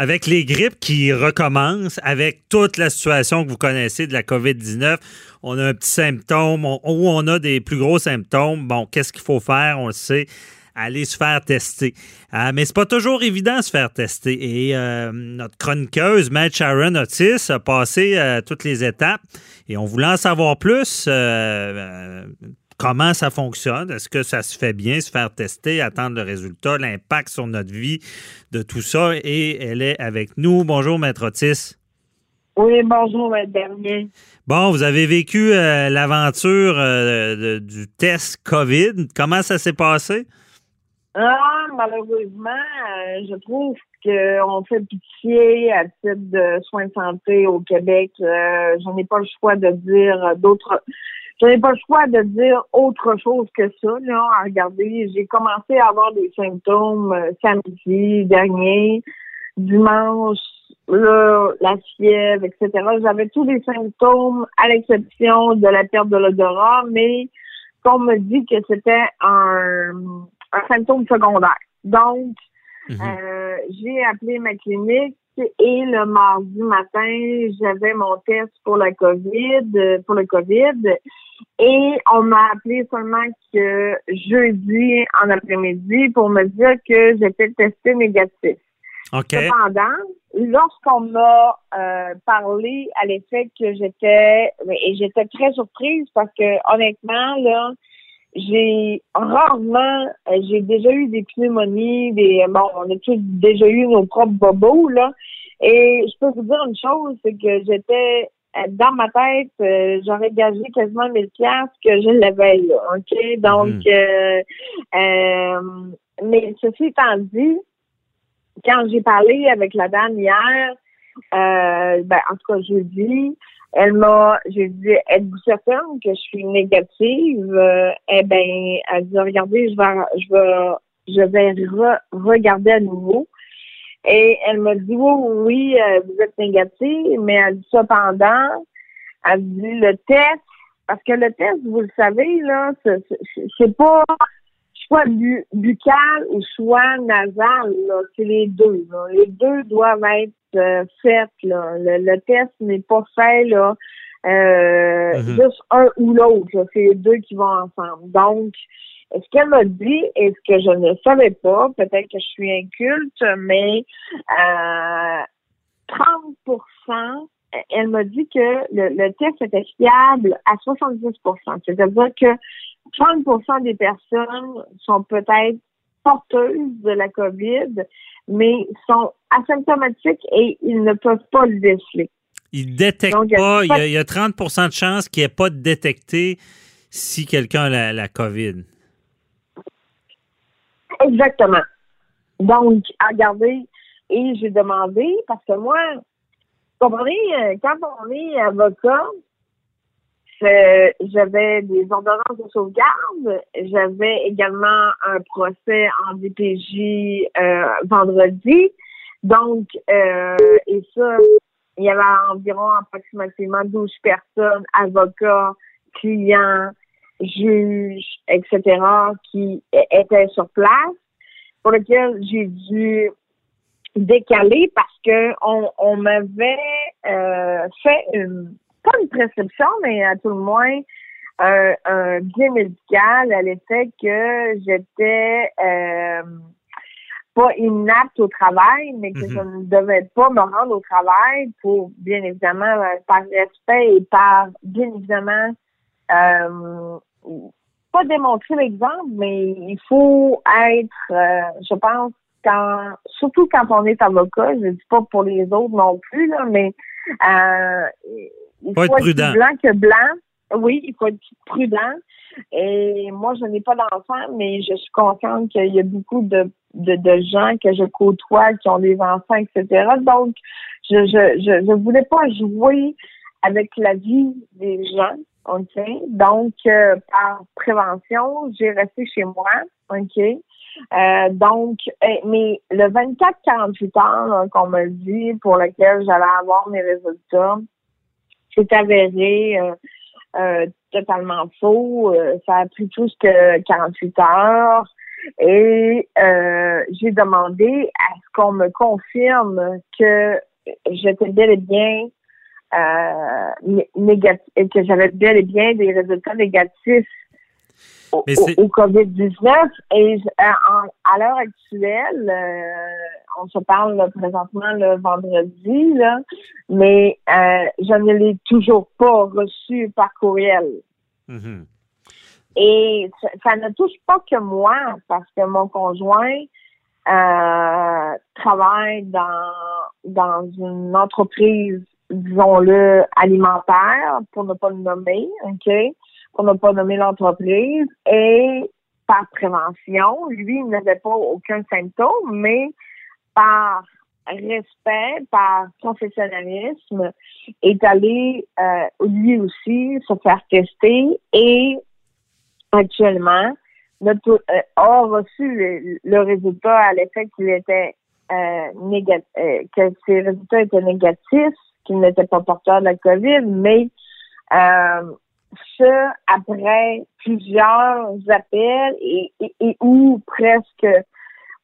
Avec les grippes qui recommencent, avec toute la situation que vous connaissez de la COVID-19, on a un petit symptôme ou on a des plus gros symptômes. Bon, qu'est-ce qu'il faut faire? On le sait aller se faire tester. Euh, mais c'est pas toujours évident de se faire tester. Et euh, notre chroniqueuse, Matt Sharon Otis, a passé euh, toutes les étapes et on voulait en savoir plus. Comment ça fonctionne? Est-ce que ça se fait bien, se faire tester, attendre le résultat, l'impact sur notre vie de tout ça? Et elle est avec nous. Bonjour, Maître Otis. Oui, bonjour, Maître Bernier. Bon, vous avez vécu l'aventure du test COVID. Comment ça s'est passé? Ah, malheureusement, euh, je trouve qu'on fait pitié à titre de soins de santé au Québec. Euh, j'en ai pas le choix de dire d'autres. J'en ai pas le choix de dire autre chose que ça. Là, à regarder, j'ai commencé à avoir des symptômes euh, samedi dernier, dimanche, là, la fièvre, etc. J'avais tous les symptômes à l'exception de la perte de l'odorat, mais qu'on me dit que c'était un un symptôme secondaire. Donc, mhm. euh, j'ai appelé ma clinique et le mardi matin, j'avais mon test pour la COVID, pour le COVID. Et on m'a appelé seulement que jeudi en après-midi pour me dire que j'étais testé négatif. Cependant, lorsqu'on m'a euh, parlé à l'effet que j'étais, et j'étais très surprise parce que honnêtement, là, j'ai rarement, euh, j'ai déjà eu des pneumonies, des bon, on a tous déjà eu nos propres bobos là. Et je peux vous dire une chose, c'est que j'étais euh, dans ma tête, euh, j'aurais gagé quasiment 1000 pièces que je l'avais là, ok? Donc, mhm. mais ceci étant dit, quand j'ai parlé avec la dame hier, ben en tout cas jeudi, elle m'a, j'ai dit, êtes-vous certaine que je suis négative? Euh, eh ben, elle dit, regardez, je vais, je vais, je vais regarder à nouveau. Et elle m'a dit, oui, oui, euh, vous êtes négative, mais elle dit cependant, elle dit le test, parce que le test, vous le savez, là, c'est pas soit buccal ou soit nasal, c'est les deux. Les deux doivent être euh, faite. Là. Le, test n'est pas fait là, euh, mhm. juste un ou l'autre. C'est les deux qui vont ensemble. Donc, ce qu'elle m'a dit et ce que je ne savais pas, peut-être que je suis inculte, mais euh, 30% elle m'a dit que le, le, test était fiable à 70% C'est-à-dire que 30% des personnes sont peut-être porteuses de la COVID, mais sont asymptomatiques et ils ne peuvent pas le déceler. Ils ne détectent pas. Il y, a, 30% de chances qu'il n'y ait pas de détecté si quelqu'un a la, COVID. Exactement. Donc, à regarder, et j'ai demandé, parce que moi, vous comprenez, euh, quand on est avocat, j'avais des ordonnances de sauvegarde. J'avais également un procès en DPJ euh, vendredi. Donc, euh, et ça, il y avait environ approximativement 12 personnes, avocats, clients, juges, etc., qui étaient sur place, pour lesquels j'ai dû décaler parce que on, on m'avait euh, fait une pas une prescription, mais à tout le moins un, un bien médical à l'effet que j'étais euh, pas inapte au travail, mais que je mhm. ne devais pas me rendre au travail pour, bien évidemment, euh, par respect et par, bien évidemment, euh, pas démontrer l'exemple, mais il faut être, euh, je pense, quand, surtout quand on est avocat, je ne dis pas pour les autres non plus, là, mais euh, il faut, être, prudent. blanc que blanc. Oui, il faut être prudent. Et moi, je n'ai pas d'enfant, mais je suis consciente qu'il y a beaucoup de, de, de, gens que je côtoie qui ont des enfants, etc. Donc, je je, je, je voulais pas jouer avec la vie des gens. OK? Donc, euh, par prévention, j'ai resté chez moi. OK? Euh, donc, eh, mais le 24-48 heures qu'on me dit pour lequel j'allais avoir mes résultats, c'est avéré euh, euh, totalement faux. Euh, ça a pris plus que 48 heures. Et euh, j'ai demandé à ce qu'on me confirme que j'étais bel et bien euh, négatif, que j'avais bel et bien des résultats négatifs au, COVID-19. Et à, l'heure actuelle, euh, on se parle présentement le vendredi, là, mais euh, je ne l'ai toujours pas reçu par courriel. Mm-hmm. Et ça, ne touche pas que moi, parce que mon conjoint euh, travaille dans, dans une entreprise, disons-le, alimentaire, pour ne pas le nommer, OK? Pour ne pas nommer l'entreprise. Et par prévention, lui, il n'avait pas aucun symptôme, mais par respect, par professionnalisme, est allé euh, lui aussi se faire tester et actuellement notre, euh, a reçu le, résultat à l'effet qu'il était euh, négatif, euh, que ses résultats étaient négatifs, qu'il n'était pas porteur de la COVID, mais ce après plusieurs appels et, et, et ou presque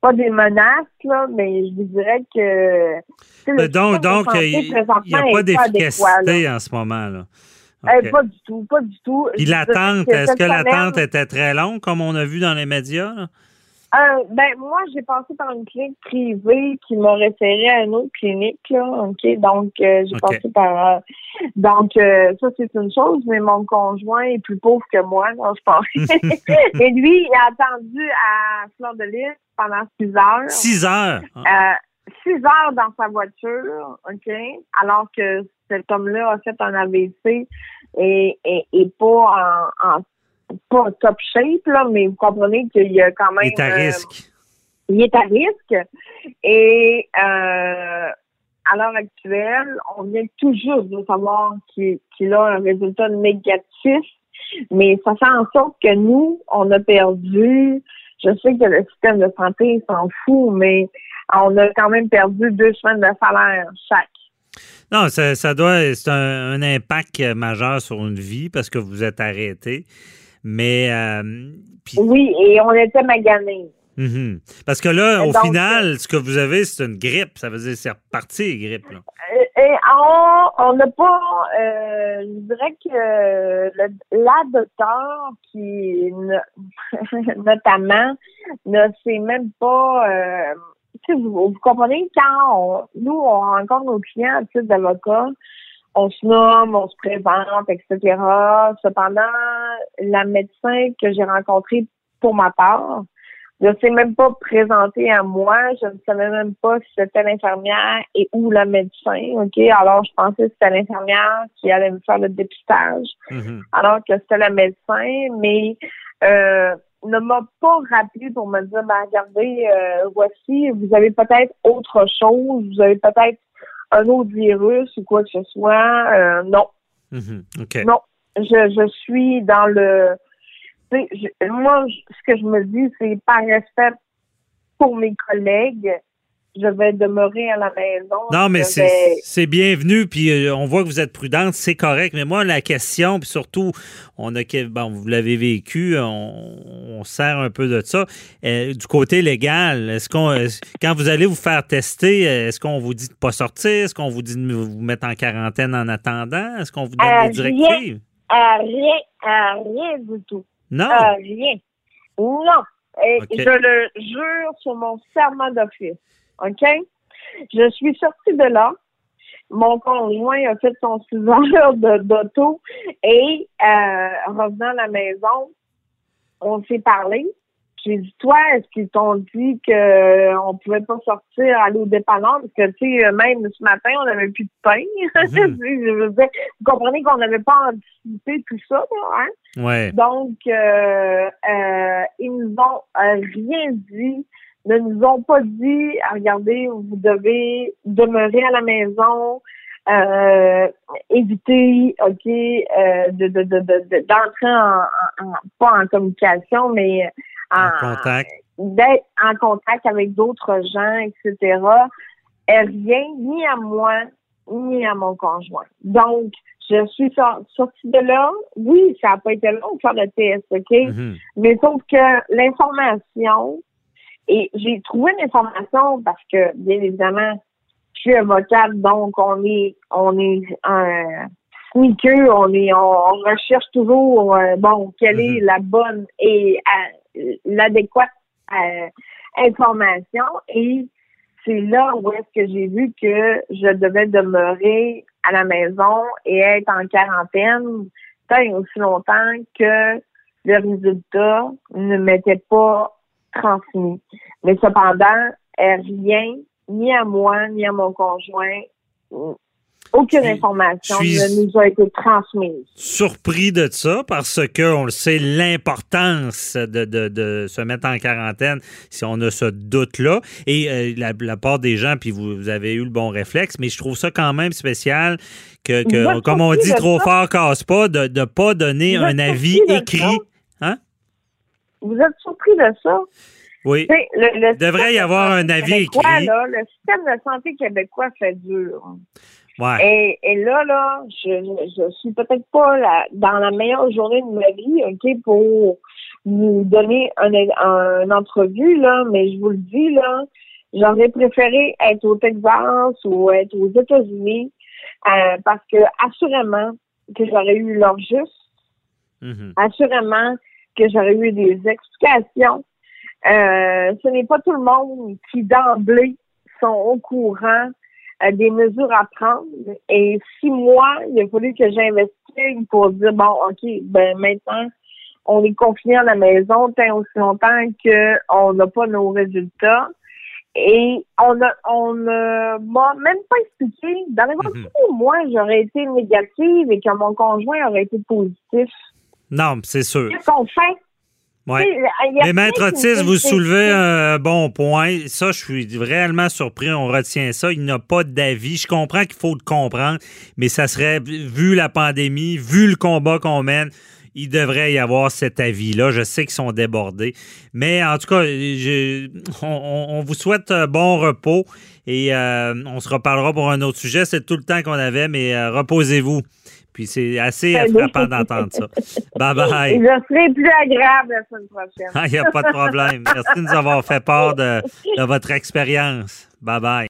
pas des menaces, là, mais je vous dirais que. donc, donc il n'y a pas d'efficacité en ce moment. là. Euh, pas du tout, pas du tout. Puis l'attente, est-ce que l'attente était très longue, comme on a vu dans les médias? Euh, ben moi, j'ai passé par une clinique privée qui m'a référé à une autre clinique, là, OK? Donc, euh, j'ai passé par... donc, ça, c'est une chose, mais mon conjoint est plus pauvre que moi, non, je pense. Et lui, il a attendu à Fleur de Lys pendant six heures. Six heures? six heures dans sa voiture, OK? Alors que cet homme-là a fait un AVC et, et, pas en, pas top shape, là, mais vous comprenez qu'il y a quand même. Il est à euh, risque. Il est à risque. Et euh, à l'heure actuelle, on vient toujours de savoir qu'il a un résultat négatif, mais ça fait en sorte que nous, on a perdu. Je sais que le système de santé s'en fout, mais on a quand même perdu deux semaines de salaire chaque. Non, ça, doit, c'est un, impact majeur sur une vie parce que vous êtes arrêté. Mais. Euh, oui, et on était maganés. Mhm. Parce que là, au final, ce que vous avez, c'est une grippe. Ça veut dire c'est reparti, grippe. Là. Euh, et on n'a pas. Euh, je dirais que la docteur qui, notamment, ne sait même pas vous, comprenez, quand nous, on rencontre nos clients à titre d'avocat, on se nomme, on se présente, etc. Cependant, la médecin que j'ai rencontrée pour ma part, ne s'est même pas présentée à moi. Je ne savais même pas si c'était l'infirmière et ou le médecin. OK? Alors, je pensais que c'était l'infirmière qui allait me faire le dépistage. Mm-hmm. Alors que c'était le médecin. Mais euh, ne m'a pas rappelé pour me dire, ben, regardez, euh, voici, vous avez peut-être autre chose, vous avez peut-être un autre virus ou quoi que ce soit. Euh, non. Mm-hmm. Non. Je, je suis dans le. moi, ce que je me dis, c'est par respect pour mes collègues, je vais demeurer à la maison. Non, mais c'est bienvenu, puis euh, on voit que vous êtes prudente, c'est correct. Mais moi, la question, puis surtout, on a, bon, vous l'avez vécu, on, sert un peu de ça. Euh, du côté légal, est-ce qu'on, quand vous allez vous faire tester, est-ce qu'on vous dit de pas sortir? Est-ce qu'on vous dit de vous mettre en quarantaine en attendant? Est-ce qu'on vous donne des directives? Rien, rien, rien du tout. Non? rien. Non. Et Je le jure sur mon serment d'office. OK? Je suis sortie de là. Mon conjoint a fait son 6 heures d'auto et euh, revenant à la maison, on s'est parlé. J'ai dit, toi, est-ce qu'ils t'ont dit qu'on euh, pouvait pas sortir, aller au dépanneur? Parce que, tu sais, même ce matin, on n'avait plus de pain. Mhm. vous comprenez qu'on n'avait pas anticipé tout ça, hein? Ouais. Donc, euh, euh, ils nous ont rien dit ne nous ont pas dit, ah, regardez, vous devez demeurer à la maison, euh, éviter, ok, euh, de, de, de, d'entrer en, en, pas en communication, mais en, contact, d'être en contact avec d'autres gens, etc. Et rien, ni à moi, ni à mon conjoint. Donc, je suis sortie de là. Oui, ça n'a pas été long de faire le test, OK? Mhm. Mais sauf que l'information, et j'ai trouvé l'information parce que, bien évidemment, je suis avocate, donc on est, on est un sneaker, on est, on recherche toujours, euh, bon, quelle est Mhm. la bonne et euh, l'adéquate euh, information. Et c'est là où est-ce que j'ai vu que je devais demeurer à la maison et être en quarantaine tant et aussi longtemps que le résultat ne m'était pas transmis. Mais cependant, euh, rien, ni à moi, ni à mon conjoint, euh, aucune information ne nous a été transmise. surpris de ça parce que on le sait l'importance de, de, de se mettre en quarantaine si on a ce doute-là. Et euh, la, la part des gens, puis vous, vous avez eu le bon réflexe, mais je trouve ça quand même spécial que, comme on dit, trop ça? fort casse pas, de ne pas donner un avis écrit. Vous êtes surpris de ça? Oui. Le- le Devrait y avoir un avis québécois, écrit. là, le système de santé québécois fait dur. Ouais. Et, et là, là, je, je, suis peut-être pas la- dans la meilleure journée de ma vie, OK, pour vous donner un, un, une entrevue, là, mais je vous le dis, là, j'aurais préféré être au Texas ou être aux États-Unis euh, parce que assurément que j'aurais eu leur juste, Mhm. assurément que j'aurais eu des explications. Euh, ce n'est pas tout le monde qui d'emblée sont au courant euh, des mesures à prendre. Et six mois, il a fallu que j'investisse pour dire bon, ok, ben maintenant on est confiné à la maison tant aussi longtemps qu'on n'a pas nos résultats. Et on a, on ne m'a même pas expliqué. Dans les Mhm. où moi, j'aurais été négative et que mon conjoint aurait été positif. Non, c'est sûr. Qu'est-ce qu'on fait? Ouais. Mais Maître Otis, vous soulevez un bon point. Ça, je suis réellement surpris. On retient ça. Il n'y a pas d'avis. Je comprends qu'il faut le comprendre, mais ça serait, vu la pandémie, vu le combat qu'on mène, il devrait y avoir cet avis-là. Je sais qu'ils sont débordés. Mais en tout cas, je- on, vous souhaite un bon repos et euh, on se reparlera pour un autre sujet. C'est tout le temps qu'on avait, mais euh, reposez-vous. Puis c'est assez frappant d'entendre ça. Bye bye. Je serai plus agréable la semaine prochaine. Ah, Il n'y a pas de problème. Merci de nous avoir fait part de, de votre expérience. Bye bye.